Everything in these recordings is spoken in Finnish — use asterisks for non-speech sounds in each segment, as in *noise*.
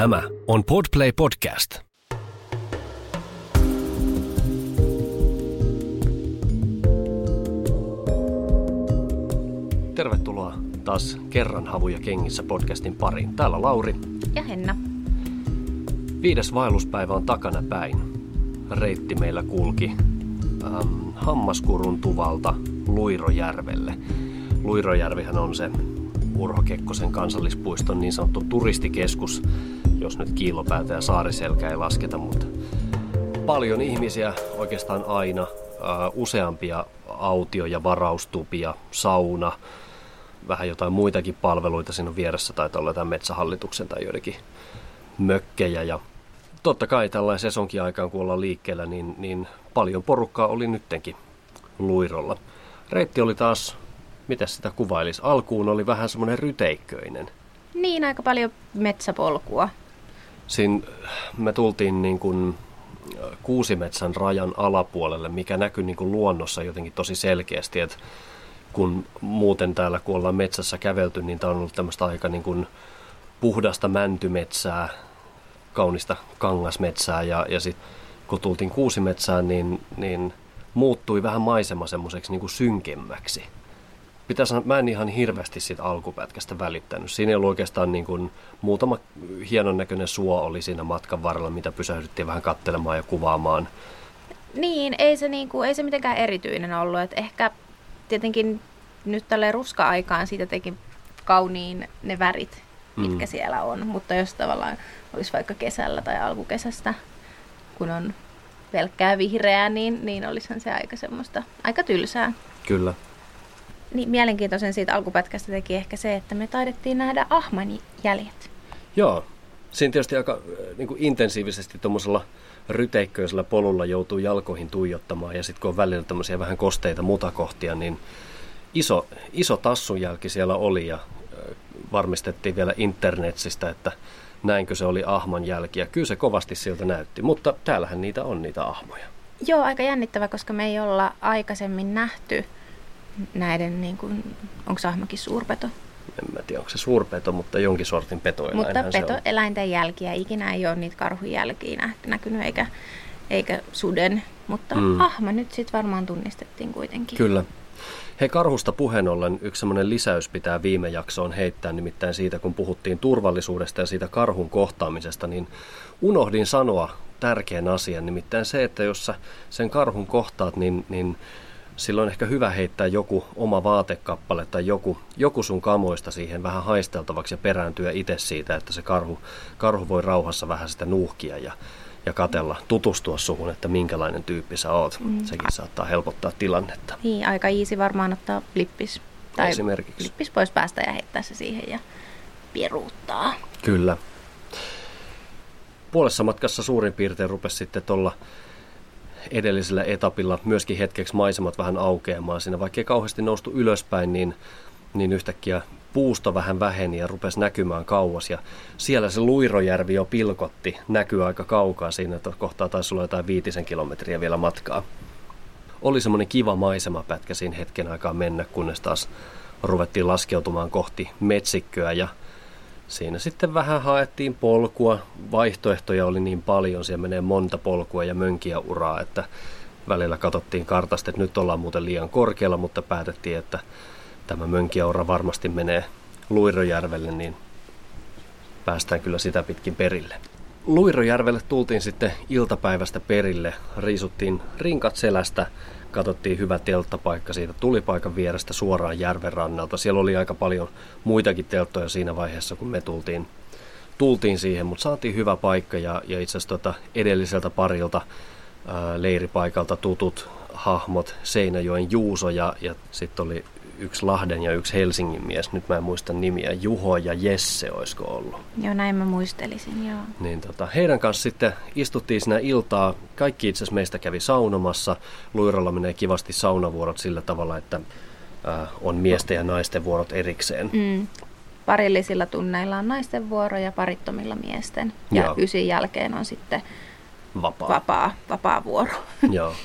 Tämä on Podplay Podcast. Tervetuloa taas kerran havuja kengissä podcastin pariin. Täällä Lauri. Ja Henna. Viides vaelluspäivä on takana päin. Reitti meillä kulki ähm, Hammaskurun tuvalta Luirojärvelle. Luirojärvihän on se Urho Kekkosen kansallispuiston niin sanottu turistikeskus, jos nyt kiilopäätä ja saariselkä ei lasketa, mutta paljon ihmisiä oikeastaan aina, useampia autio- ja varaustupia, sauna, vähän jotain muitakin palveluita siinä vieressä, tai olla jotain metsähallituksen tai joidenkin mökkejä. Ja totta kai tällainen sesonkin aikaan, kun ollaan liikkeellä, niin, niin paljon porukkaa oli nyttenkin luirolla. Reitti oli taas mitä sitä kuvailisi? Alkuun oli vähän semmoinen ryteikköinen. Niin, aika paljon metsäpolkua. Siinä me tultiin niin kuin kuusimetsän rajan alapuolelle, mikä näkyy niin kuin luonnossa jotenkin tosi selkeästi, että kun muuten täällä kun ollaan metsässä kävelty, niin tämä on ollut tämmöistä aika niin kuin puhdasta mäntymetsää, kaunista kangasmetsää. Ja, ja sitten kun tultiin kuusimetsään, niin, niin muuttui vähän maisema semmoiseksi niin synkemmäksi pitää sanoa, mä en ihan hirveästi siitä alkupätkästä välittänyt. Siinä ei ollut oikeastaan niin kuin, muutama hienon näköinen suo oli siinä matkan varrella, mitä pysähdyttiin vähän kattelemaan ja kuvaamaan. Niin, ei se, niin kuin, ei se mitenkään erityinen ollut. Et ehkä tietenkin nyt tälle ruska-aikaan siitä teki kauniin ne värit, mitkä mm. siellä on. Mutta jos tavallaan olisi vaikka kesällä tai alkukesästä, kun on pelkkää vihreää, niin, niin olisihan se aika semmoista, aika tylsää. Kyllä niin mielenkiintoisen siitä alkupätkästä teki ehkä se, että me taidettiin nähdä Ahman jäljet. Joo, siinä tietysti aika äh, niin kuin intensiivisesti tuommoisella ryteikköisellä polulla joutuu jalkoihin tuijottamaan ja sitten kun on välillä tämmöisiä vähän kosteita mutakohtia, niin iso, iso tassunjälki siellä oli ja äh, varmistettiin vielä internetsistä, että näinkö se oli ahman jälki ja kyllä se kovasti siltä näytti, mutta täällähän niitä on niitä ahmoja. Joo, aika jännittävä, koska me ei olla aikaisemmin nähty näiden, niin kuin, onko sahmakin suurpeto? En mä tiedä, onko se suurpeto, mutta jonkin sortin petoeläin Mutta petoeläinten jälkiä ikinä ei ole niitä karhujälkiä näkynyt eikä, eikä suden, mutta mm. ahma nyt sitten varmaan tunnistettiin kuitenkin. Kyllä. Hei karhusta puheen ollen yksi semmoinen lisäys pitää viime jaksoon heittää, nimittäin siitä kun puhuttiin turvallisuudesta ja siitä karhun kohtaamisesta, niin unohdin sanoa tärkeän asian, nimittäin se, että jos sä sen karhun kohtaat, niin, niin silloin ehkä hyvä heittää joku oma vaatekappale tai joku, joku sun kamoista siihen vähän haisteltavaksi ja perääntyä itse siitä, että se karhu, karhu voi rauhassa vähän sitä nuuhkia ja, ja katella, tutustua suhun, että minkälainen tyyppi sä oot. Mm. Sekin saattaa helpottaa tilannetta. Niin, aika easy varmaan ottaa lippis. Tai Esimerkiksi. lippis pois päästä ja heittää se siihen ja pieruuttaa. Kyllä. Puolessa matkassa suurin piirtein rupesi sitten tuolla edellisellä etapilla myöskin hetkeksi maisemat vähän aukeamaan siinä. Vaikka ei kauheasti noustu ylöspäin, niin, niin yhtäkkiä puusto vähän väheni ja rupesi näkymään kauas. Ja siellä se Luirojärvi jo pilkotti, näkyy aika kaukaa siinä, että kohtaa taisi olla jotain viitisen kilometriä vielä matkaa. Oli semmoinen kiva maisemapätkä siinä hetken aikaa mennä, kunnes taas ruvettiin laskeutumaan kohti metsikköä ja siinä sitten vähän haettiin polkua. Vaihtoehtoja oli niin paljon, siellä menee monta polkua ja mönkiä uraa, että välillä katsottiin kartasta, että nyt ollaan muuten liian korkealla, mutta päätettiin, että tämä mönkiäura varmasti menee Luirojärvelle, niin päästään kyllä sitä pitkin perille. Luirojärvelle tultiin sitten iltapäivästä perille, riisuttiin rinkat selästä, katsottiin hyvä telttapaikka siitä tulipaikan vierestä suoraan järven rannalta. Siellä oli aika paljon muitakin telttoja siinä vaiheessa, kun me tultiin, tultiin siihen, mutta saatiin hyvä paikka ja, ja itse asiassa tota edelliseltä parilta ää, leiripaikalta tutut hahmot, Seinäjoen Juuso ja, ja sitten oli yksi Lahden ja yksi Helsingin mies, nyt mä en muista nimiä, Juho ja Jesse olisiko ollut. Joo, näin mä muistelisin, joo. Niin tota, heidän kanssa sitten istuttiin siinä iltaa, kaikki itse asiassa meistä kävi saunomassa, Luiralla menee kivasti saunavuorot sillä tavalla, että äh, on miesten ja naisten vuorot erikseen. Mm. Parillisilla tunneilla on naisten vuoro ja parittomilla miesten. Ja Joo. ysin jälkeen on sitten vapaa, vapaa, vapaa vuoro. Joo. *laughs*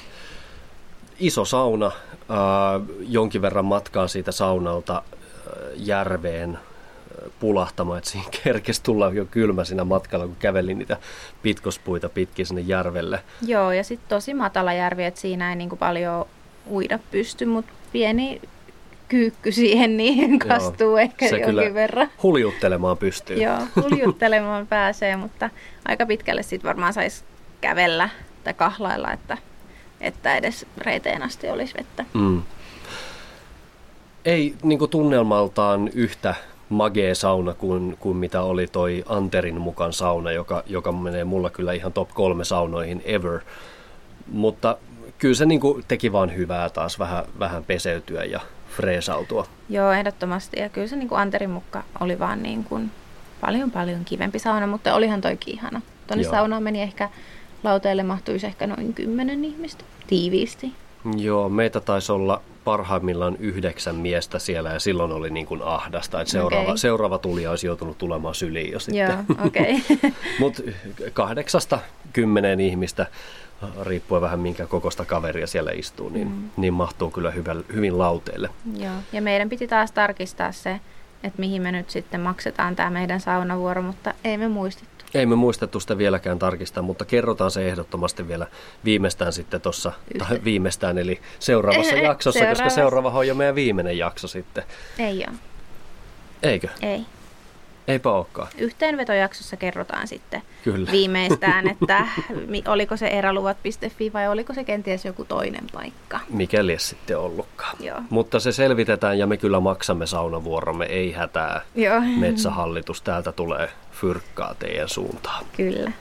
Iso sauna, äh, jonkin verran matkaa siitä saunalta äh, järveen, pulahtamaan, että siinä *laughs* kerkesi tulla jo kylmä siinä matkalla, kun kävelin niitä pitkospuita pitkin sinne järvelle. Joo, ja sitten tosi matala järvi, että siinä ei niinku paljon uida pysty, mutta pieni kyykky siihen *laughs* niin kastuu Joo, ehkä se jonkin verran. huljuttelemaan pystyy. Joo, *laughs* huljuttelemaan pääsee, mutta aika pitkälle sitten varmaan saisi kävellä tai kahlailla, että, että edes reiteen asti olisi vettä. Mm. Ei niin tunnelmaltaan yhtä magee sauna kuin, kuin mitä oli toi Anterin mukaan sauna, joka, joka menee mulla kyllä ihan top kolme saunoihin ever. Mutta kyllä se niin teki vaan hyvää taas vähän, vähän peseytyä ja freesautua. Joo, ehdottomasti. Ja kyllä se niin kuin Anterin mukka oli vaan niin kuin paljon paljon kivempi sauna, mutta olihan toikin ihana. Tuonne Joo. saunaan meni ehkä, lauteille mahtuisi ehkä noin kymmenen ihmistä tiiviisti. Joo, meitä taisi olla parhaimmillaan yhdeksän miestä siellä ja silloin oli niin kuin ahdasta, että seuraava, okay. seuraava tuli olisi joutunut tulemaan syliin jo sitten. Joo, okay. *laughs* Mutta kahdeksasta kymmeneen ihmistä riippuen vähän minkä kokosta kaveria siellä istuu, niin, mm. niin mahtuu kyllä hyvä, hyvin lauteille. Joo, ja meidän piti taas tarkistaa se, että mihin me nyt sitten maksetaan tämä meidän saunavuoro, mutta ei me muistettu. Ei me muistettu sitä vieläkään tarkistaa, mutta kerrotaan se ehdottomasti vielä viimeistään sitten tuossa, tai viimeistään eli seuraavassa *laughs* jaksossa, seuraavassa. koska seuraava on jo meidän viimeinen jakso sitten. Ei ole. Eikö? Ei. Eipä olekaan. Yhteenvetojaksossa kerrotaan sitten Kyllä. viimeistään, *laughs* että oliko se eräluvat.fi vai oliko se kenties joku toinen paikka. Mikäli sitten ollutkaan. Joo. Mutta se selvitetään ja me kyllä maksamme saunavuoromme, ei hätää. Joo. Metsähallitus täältä tulee fyrkkaa teidän suuntaan. Kyllä.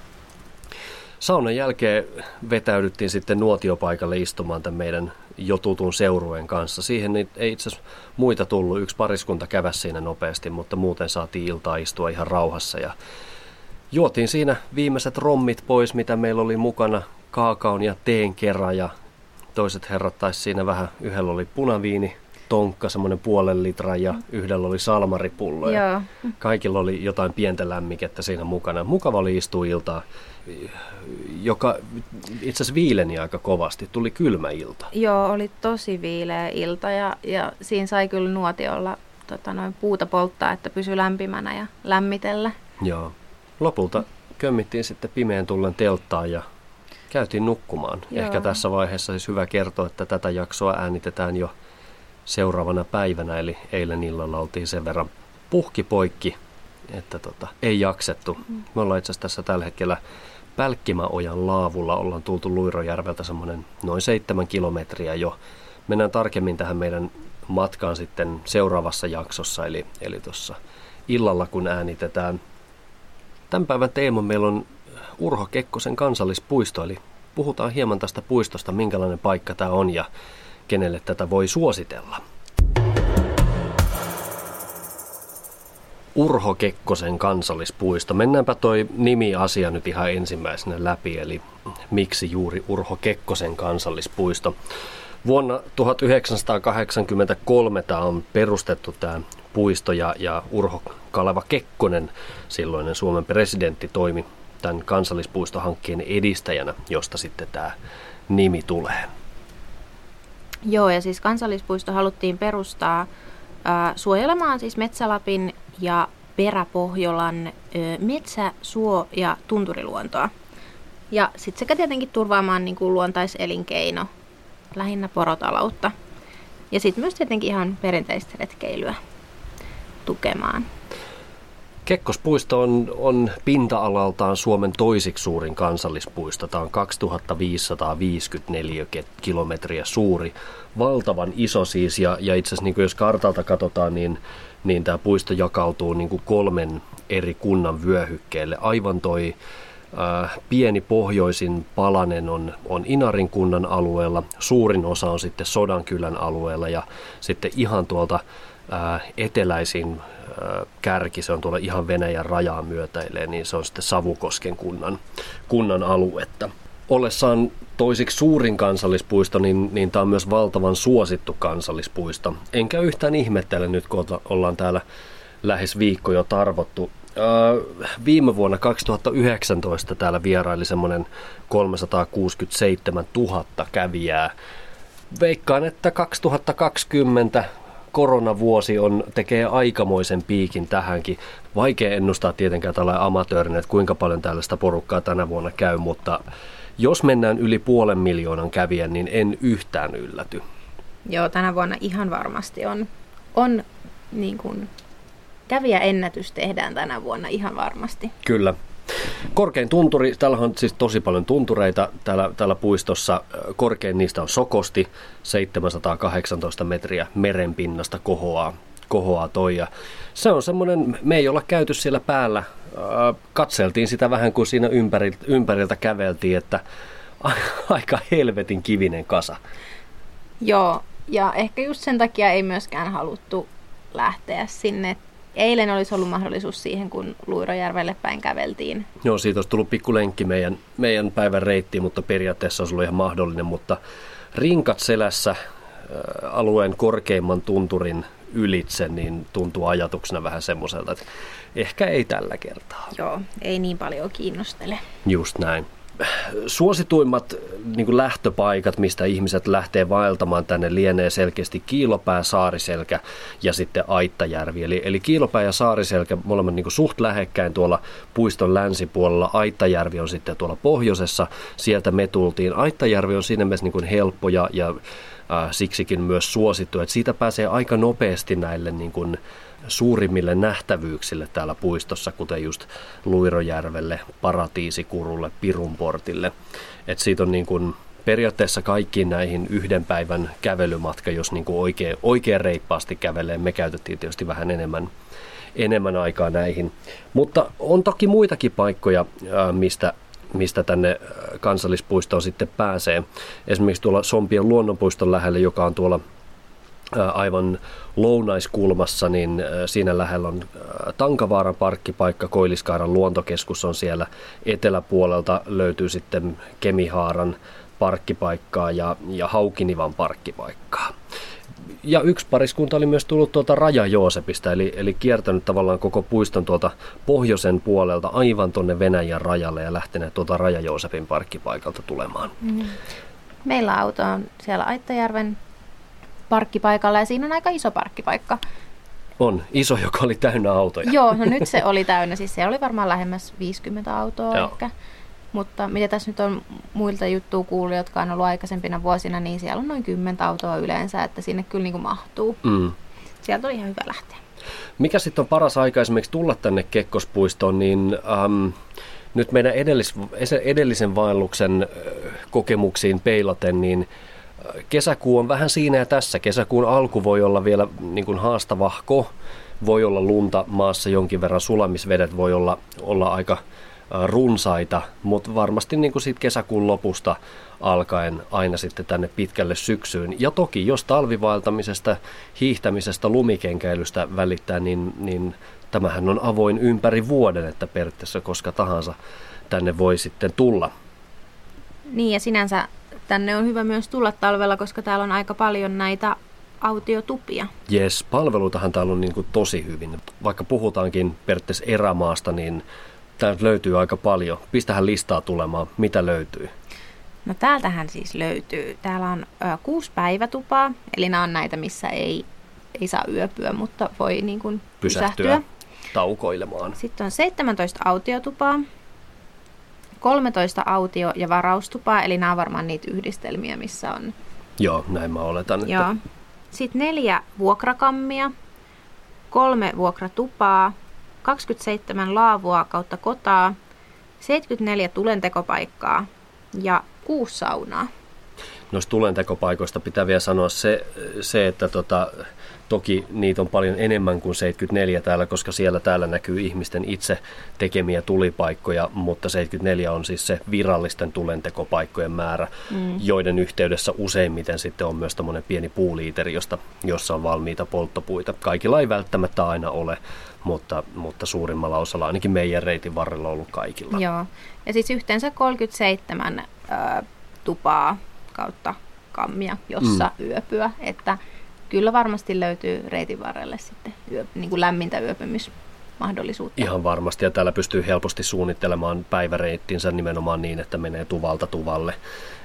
Saunan jälkeen vetäydyttiin sitten nuotiopaikalle istumaan tämän meidän jo tutun seurueen kanssa. Siihen ei itse asiassa muita tullut. Yksi pariskunta käväsi siinä nopeasti, mutta muuten saatiin iltaa istua ihan rauhassa. Ja juotiin siinä viimeiset rommit pois, mitä meillä oli mukana, kaakaon ja teen kerran. Ja toiset herrat taisi siinä vähän, yhdellä oli punaviini, tonkka, semmoinen puolen litran ja yhdellä oli salmaripullo. Ja kaikilla oli jotain pientä lämmikettä siinä mukana. Mukava oli istua iltaa joka itse asiassa viileni aika kovasti. Tuli kylmä ilta. Joo, oli tosi viileä ilta ja, ja siinä sai kyllä nuotiolla tota, noin puuta polttaa, että pysyi lämpimänä ja lämmitellä. Joo. Lopulta kömmittiin sitten pimeän tullen telttaan ja käytiin nukkumaan. Joo. Ehkä tässä vaiheessa siis hyvä kertoa, että tätä jaksoa äänitetään jo seuraavana päivänä, eli eilen illalla oltiin sen verran puhki poikki, että tota, ei jaksettu. Me ollaan itse asiassa tässä tällä hetkellä Pälkkimäojan laavulla ollaan tultu Luirojärveltä semmoinen noin seitsemän kilometriä jo. Mennään tarkemmin tähän meidän matkaan sitten seuraavassa jaksossa, eli, eli tuossa illalla kun äänitetään. Tämän päivän teema meillä on Urho Kekkosen kansallispuisto, eli puhutaan hieman tästä puistosta, minkälainen paikka tämä on ja kenelle tätä voi suositella. Urho Kekkosen kansallispuisto. Mennäänpä toi nimi-asia nyt ihan ensimmäisenä läpi, eli miksi juuri Urho Kekkosen kansallispuisto. Vuonna 1983 tämä on perustettu tämä puisto ja, ja Urho Kaleva Kekkonen, silloinen Suomen presidentti, toimi tämän kansallispuistohankkeen edistäjänä, josta sitten tämä nimi tulee. Joo, ja siis kansallispuisto haluttiin perustaa äh, suojelemaan siis Metsälapin ja Peräpohjolan metsä-, suo- ja tunturiluontoa. Ja sitten sekä tietenkin turvaamaan niin kuin luontaiselinkeino, lähinnä porotaloutta. Ja sitten myös tietenkin ihan perinteistä retkeilyä tukemaan. Kekkospuisto on, on pinta-alaltaan Suomen toisiksi suurin kansallispuisto. Tämä on 2554 kilometriä suuri, valtavan iso siis. Ja, ja itse asiassa niin jos kartalta katsotaan, niin niin tämä puisto jakautuu niin kuin kolmen eri kunnan vyöhykkeelle. Aivan toi äh, pieni pohjoisin palanen on, on Inarin kunnan alueella, suurin osa on sitten Sodankylän alueella ja sitten ihan tuolta eteläisin äh, kärki, se on tuolla ihan Venäjän rajaa myötäilee, niin se on sitten Savukosken kunnan, kunnan aluetta. Ollessaan toisiksi suurin kansallispuisto, niin, niin tämä on myös valtavan suosittu kansallispuisto. Enkä yhtään ihmettele nyt, kun ollaan täällä lähes viikko jo tarvottu. Äh, viime vuonna 2019 täällä vieraili semmoinen 367 000 kävijää. Veikkaan, että 2020 koronavuosi on, tekee aikamoisen piikin tähänkin. Vaikea ennustaa tietenkään tällä amatöörinä, että kuinka paljon tällaista porukkaa tänä vuonna käy, mutta jos mennään yli puolen miljoonan kävijän, niin en yhtään ylläty. Joo, tänä vuonna ihan varmasti on, on niin kuin, kävijäennätys tehdään tänä vuonna ihan varmasti. Kyllä. Korkein tunturi, täällä on siis tosi paljon tuntureita täällä, täällä puistossa. Korkein niistä on Sokosti, 718 metriä merenpinnasta kohoaa, kohoaa toi. Ja se on semmoinen, me ei olla käyty siellä päällä, katseltiin sitä vähän kuin siinä ympäriltä, ympäriltä käveltiin, että *laughs* aika helvetin kivinen kasa. Joo, ja ehkä just sen takia ei myöskään haluttu lähteä sinne eilen olisi ollut mahdollisuus siihen, kun Luirojärvelle päin käveltiin. Joo, siitä olisi tullut pikku lenkki meidän, meidän päivän reittiin, mutta periaatteessa olisi ollut ihan mahdollinen. Mutta rinkat selässä alueen korkeimman tunturin ylitse, niin tuntuu ajatuksena vähän semmoiselta, että ehkä ei tällä kertaa. Joo, ei niin paljon kiinnostele. Just näin suosituimmat niin lähtöpaikat, mistä ihmiset lähtee vaeltamaan tänne, lienee selkeästi Kiilopää, Saariselkä ja sitten Aittajärvi. Eli, eli Kiilopää ja Saariselkä molemmat niin suht lähekkäin tuolla puiston länsipuolella. Aittajärvi on sitten tuolla pohjoisessa. Sieltä me tultiin. Aittajärvi on siinä mielessä niin helppo ja, ja äh, siksikin myös suosittu, että siitä pääsee aika nopeasti näille niin kuin, suurimmille nähtävyyksille täällä puistossa, kuten just Luirojärvelle, Paratiisikurulle, Pirunportille. Et siitä on niin kuin periaatteessa kaikkiin näihin yhden päivän kävelymatka, jos niin kuin oikein, oikein reippaasti kävelee. Me käytettiin tietysti vähän enemmän, enemmän aikaa näihin. Mutta on toki muitakin paikkoja, mistä mistä tänne kansallispuistoon sitten pääsee. Esimerkiksi tuolla Sompien luonnonpuiston lähellä, joka on tuolla aivan lounaiskulmassa, niin siinä lähellä on Tankavaaran parkkipaikka, Koiliskaaran luontokeskus on siellä eteläpuolelta, löytyy sitten Kemihaaran parkkipaikkaa ja, ja Haukinivan parkkipaikkaa. Ja yksi pariskunta oli myös tullut tuolta Raja Joosepista, eli, eli kiertänyt tavallaan koko puiston tuolta pohjoisen puolelta aivan tuonne Venäjän rajalle ja lähteneet tuolta Raja Joosepin parkkipaikalta tulemaan. Mm. Meillä auto on siellä Aittajärven parkkipaikalla ja siinä on aika iso parkkipaikka. On, iso, joka oli täynnä autoja. Joo, no nyt se oli täynnä, siis se oli varmaan lähemmäs 50 autoa Joo. ehkä. Mutta mitä tässä nyt on muilta juttua kuullut, jotka on ollut aikaisempina vuosina, niin siellä on noin 10 autoa yleensä, että sinne kyllä niin kuin mahtuu. Mm. Sieltä oli ihan hyvä lähteä. Mikä sitten on paras aika esimerkiksi tulla tänne Kekkospuistoon, niin ähm, nyt meidän edellis, edellisen vaelluksen kokemuksiin peilaten, niin kesäkuu on vähän siinä ja tässä. Kesäkuun alku voi olla vielä niin kuin haastavahko, voi olla lunta maassa jonkin verran, sulamisvedet voi olla, olla aika runsaita, mutta varmasti niin kuin siitä kesäkuun lopusta alkaen aina sitten tänne pitkälle syksyyn. Ja toki jos talvivaeltamisesta, hiihtämisestä, lumikenkäilystä välittää, niin, niin tämähän on avoin ympäri vuoden, että periaatteessa koska tahansa tänne voi sitten tulla. Niin ja sinänsä tänne on hyvä myös tulla talvella, koska täällä on aika paljon näitä autiotupia. Jes, palveluitahan täällä on niin kuin tosi hyvin. Vaikka puhutaankin periaatteessa erämaasta, niin täältä löytyy aika paljon. Pistähän listaa tulemaan, mitä löytyy. No täältähän siis löytyy. Täällä on ö, kuusi päivätupaa, eli nämä on näitä, missä ei, ei saa yöpyä, mutta voi niin kuin pysähtyä. pysähtyä. Taukoilemaan. Sitten on 17 autiotupaa, 13 autio- ja varaustupaa, eli nämä on varmaan niitä yhdistelmiä, missä on... Joo, näin mä oletan. Että... Joo. Sitten neljä vuokrakammia, kolme vuokratupaa, 27 laavua kautta kotaa, 74 tulentekopaikkaa ja kuusi saunaa. Noista tulentekopaikoista pitää vielä sanoa se, se että tota, Toki niitä on paljon enemmän kuin 74 täällä, koska siellä täällä näkyy ihmisten itse tekemiä tulipaikkoja, mutta 74 on siis se virallisten tulentekopaikkojen määrä, mm. joiden yhteydessä useimmiten sitten on myös tämmöinen pieni puuliiteri, josta, jossa on valmiita polttopuita. Kaikilla ei välttämättä aina ole, mutta, mutta suurimmalla osalla, ainakin meidän reitin varrella on ollut kaikilla. Joo, ja siis yhteensä 37 ö, tupaa kautta kammia, jossa mm. yöpyä, että kyllä varmasti löytyy reitin varrelle sitten yö, niin kuin lämmintä yöpymismahdollisuutta. Ihan varmasti, ja täällä pystyy helposti suunnittelemaan päiväreittinsä nimenomaan niin, että menee tuvalta tuvalle.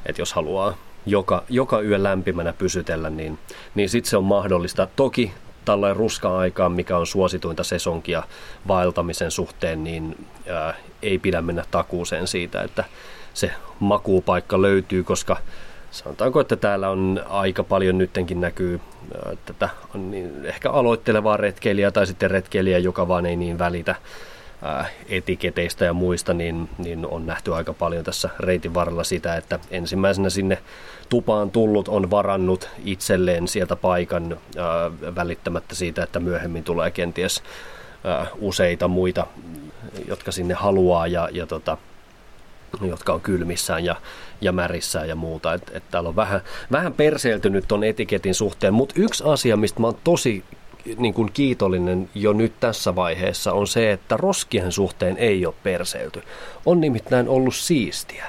Että jos haluaa joka, joka yö lämpimänä pysytellä, niin, niin sitten se on mahdollista. Toki tällainen ruska-aikaan, mikä on suosituinta sesonkia vaeltamisen suhteen, niin ää, ei pidä mennä takuuseen siitä, että se makuupaikka löytyy, koska sanotaanko, että täällä on aika paljon nyttenkin näkyy tätä on niin, ehkä aloittelevaa retkeilijää tai sitten retkeilijä, joka vaan ei niin välitä etiketeistä ja muista, niin, niin on nähty aika paljon tässä reitin varrella sitä, että ensimmäisenä sinne tupaan tullut on varannut itselleen sieltä paikan ää, välittämättä siitä, että myöhemmin tulee kenties useita muita, jotka sinne haluaa ja, ja tota, jotka on kylmissään ja, ja märissään ja muuta. Et, et täällä on vähän, vähän perseeltynyt ton etiketin suhteen, mutta yksi asia, mistä mä oon tosi niin kuin kiitollinen jo nyt tässä vaiheessa on se, että roskien suhteen ei ole perseilty. On nimittäin ollut siistiä.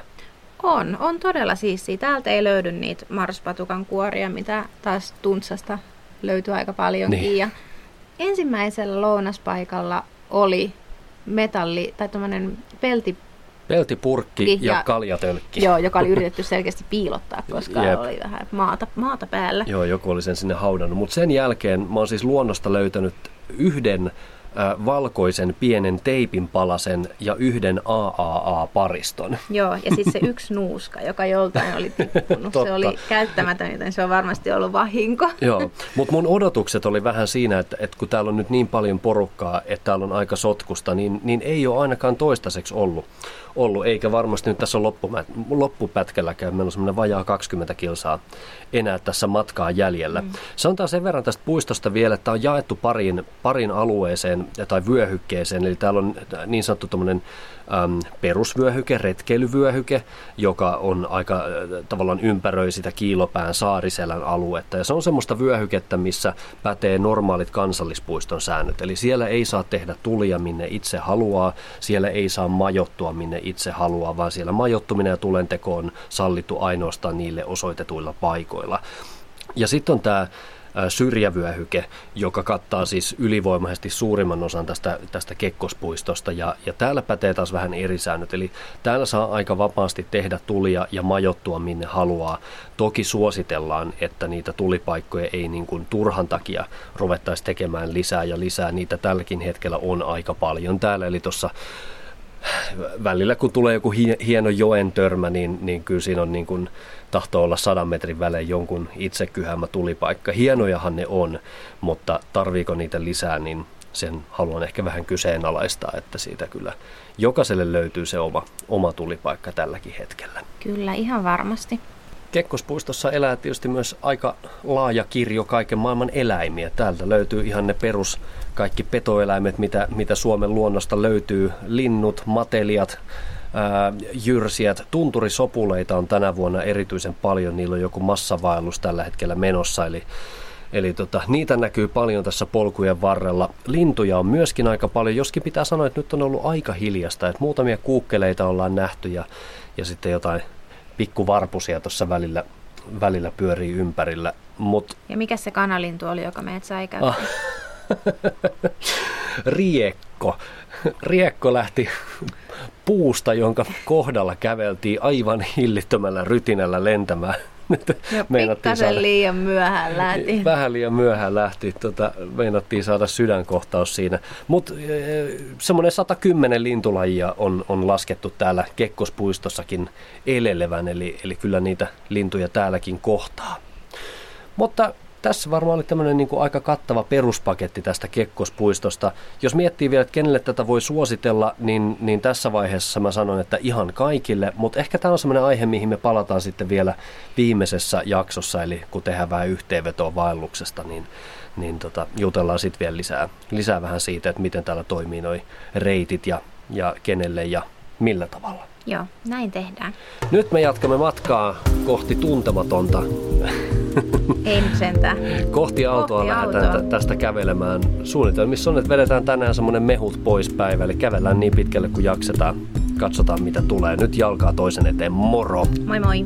On, on todella siistiä. Täältä ei löydy niitä marspatukan kuoria, mitä taas Tuntsasta löytyy aika paljonkin. Niin. Ja ensimmäisellä lounaspaikalla oli metalli tai tämmöinen pelti Peltipurkki ja, ja kaljatölkki. Joo, joka oli yritetty selkeästi piilottaa, *laughs* koska Jep. oli vähän maata, maata päällä. Joo, joku oli sen sinne haudannut. Mutta sen jälkeen mä oon siis luonnosta löytänyt yhden valkoisen pienen teipin palasen ja yhden AAA-pariston. Joo, ja siis se *laughs* yksi nuuska, joka joltain oli tippunut. se oli käyttämätön, joten se on varmasti ollut vahinko. Joo, *laughs* mutta mun odotukset oli vähän siinä, että, että kun täällä on nyt niin paljon porukkaa, että täällä on aika sotkusta, niin, niin ei ole ainakaan toistaiseksi ollut ollut, eikä varmasti nyt tässä on loppupätkälläkään, meillä on semmoinen vajaa 20 kilsaa enää tässä matkaa jäljellä. Mm. Sanotaan sen verran tästä puistosta vielä, että on jaettu pariin, pariin alueeseen tai vyöhykkeeseen, eli täällä on niin sanottu tämmöinen äm, perusvyöhyke, retkeilyvyöhyke, joka on aika äh, tavallaan ympäröi sitä Kiilopään saariselän aluetta. Ja se on semmoista vyöhykettä, missä pätee normaalit kansallispuiston säännöt. Eli siellä ei saa tehdä tulia minne itse haluaa, siellä ei saa majottua minne itse haluaa, vaan siellä majottuminen ja tulenteko on sallittu ainoastaan niille osoitetuilla paikoilla. Ja sitten on tämä syrjävyöhyke, joka kattaa siis ylivoimaisesti suurimman osan tästä, tästä kekkospuistosta. Ja, ja täällä pätee taas vähän eri säännöt. Eli täällä saa aika vapaasti tehdä tulia ja majottua minne haluaa. Toki suositellaan, että niitä tulipaikkoja ei niin kuin turhan takia ruvettaisi tekemään lisää ja lisää. Niitä tälläkin hetkellä on aika paljon täällä. Eli tuossa välillä kun tulee joku hieno joen törmä, niin, niin kyllä siinä on niin kuin tahtoo olla sadan metrin välein jonkun itsekyhämä tulipaikka. Hienojahan ne on, mutta tarviiko niitä lisää, niin sen haluan ehkä vähän kyseenalaistaa, että siitä kyllä jokaiselle löytyy se oma, oma tulipaikka tälläkin hetkellä. Kyllä, ihan varmasti. Kekkospuistossa elää tietysti myös aika laaja kirjo kaiken maailman eläimiä. Täältä löytyy ihan ne perus kaikki petoeläimet, mitä, mitä Suomen luonnosta löytyy. Linnut, matelijat, ää, jyrsijät, tunturisopuleita on tänä vuonna erityisen paljon. Niillä on joku massavaellus tällä hetkellä menossa, eli Eli tota, niitä näkyy paljon tässä polkujen varrella. Lintuja on myöskin aika paljon, joskin pitää sanoa, että nyt on ollut aika hiljasta. Että muutamia kuukkeleita ollaan nähty ja, ja sitten jotain pikkuvarpusia tuossa välillä, välillä pyörii ympärillä. Mut... Ja mikä se kanalintu oli, joka meidät sai ah. Riekko. Riekko lähti puusta, jonka kohdalla käveltiin aivan hillittömällä rytinällä lentämään ja *laughs* pikkasen liian myöhään lähti. *laughs* Vähän liian myöhään lähti. Tota, meinattiin saada sydänkohtaus siinä. Mutta e, semmoinen 110 lintulajia on, on laskettu täällä Kekkospuistossakin elelevän, eli, eli kyllä niitä lintuja täälläkin kohtaa. Mutta tässä varmaan oli tämmöinen niin kuin aika kattava peruspaketti tästä Kekkospuistosta. Jos miettii vielä, että kenelle tätä voi suositella, niin, niin tässä vaiheessa mä sanon, että ihan kaikille. Mutta ehkä tämä on semmoinen aihe, mihin me palataan sitten vielä viimeisessä jaksossa, eli kun tehdään vähän yhteenvetoa vaelluksesta, niin, niin tota, jutellaan sitten vielä lisää, lisää vähän siitä, että miten täällä toimii noi reitit ja, ja kenelle ja millä tavalla. Joo, näin tehdään. Nyt me jatkamme matkaa kohti tuntematonta. Ei nyt sentään. Kohti autoa kohti lähdetään autoa. tästä kävelemään. Suunnitelmissa on, että vedetään tänään semmoinen mehut pois päivä, eli kävellään niin pitkälle kuin jaksetaan. Katsotaan mitä tulee. Nyt jalkaa toisen eteen. Moro! Moi moi!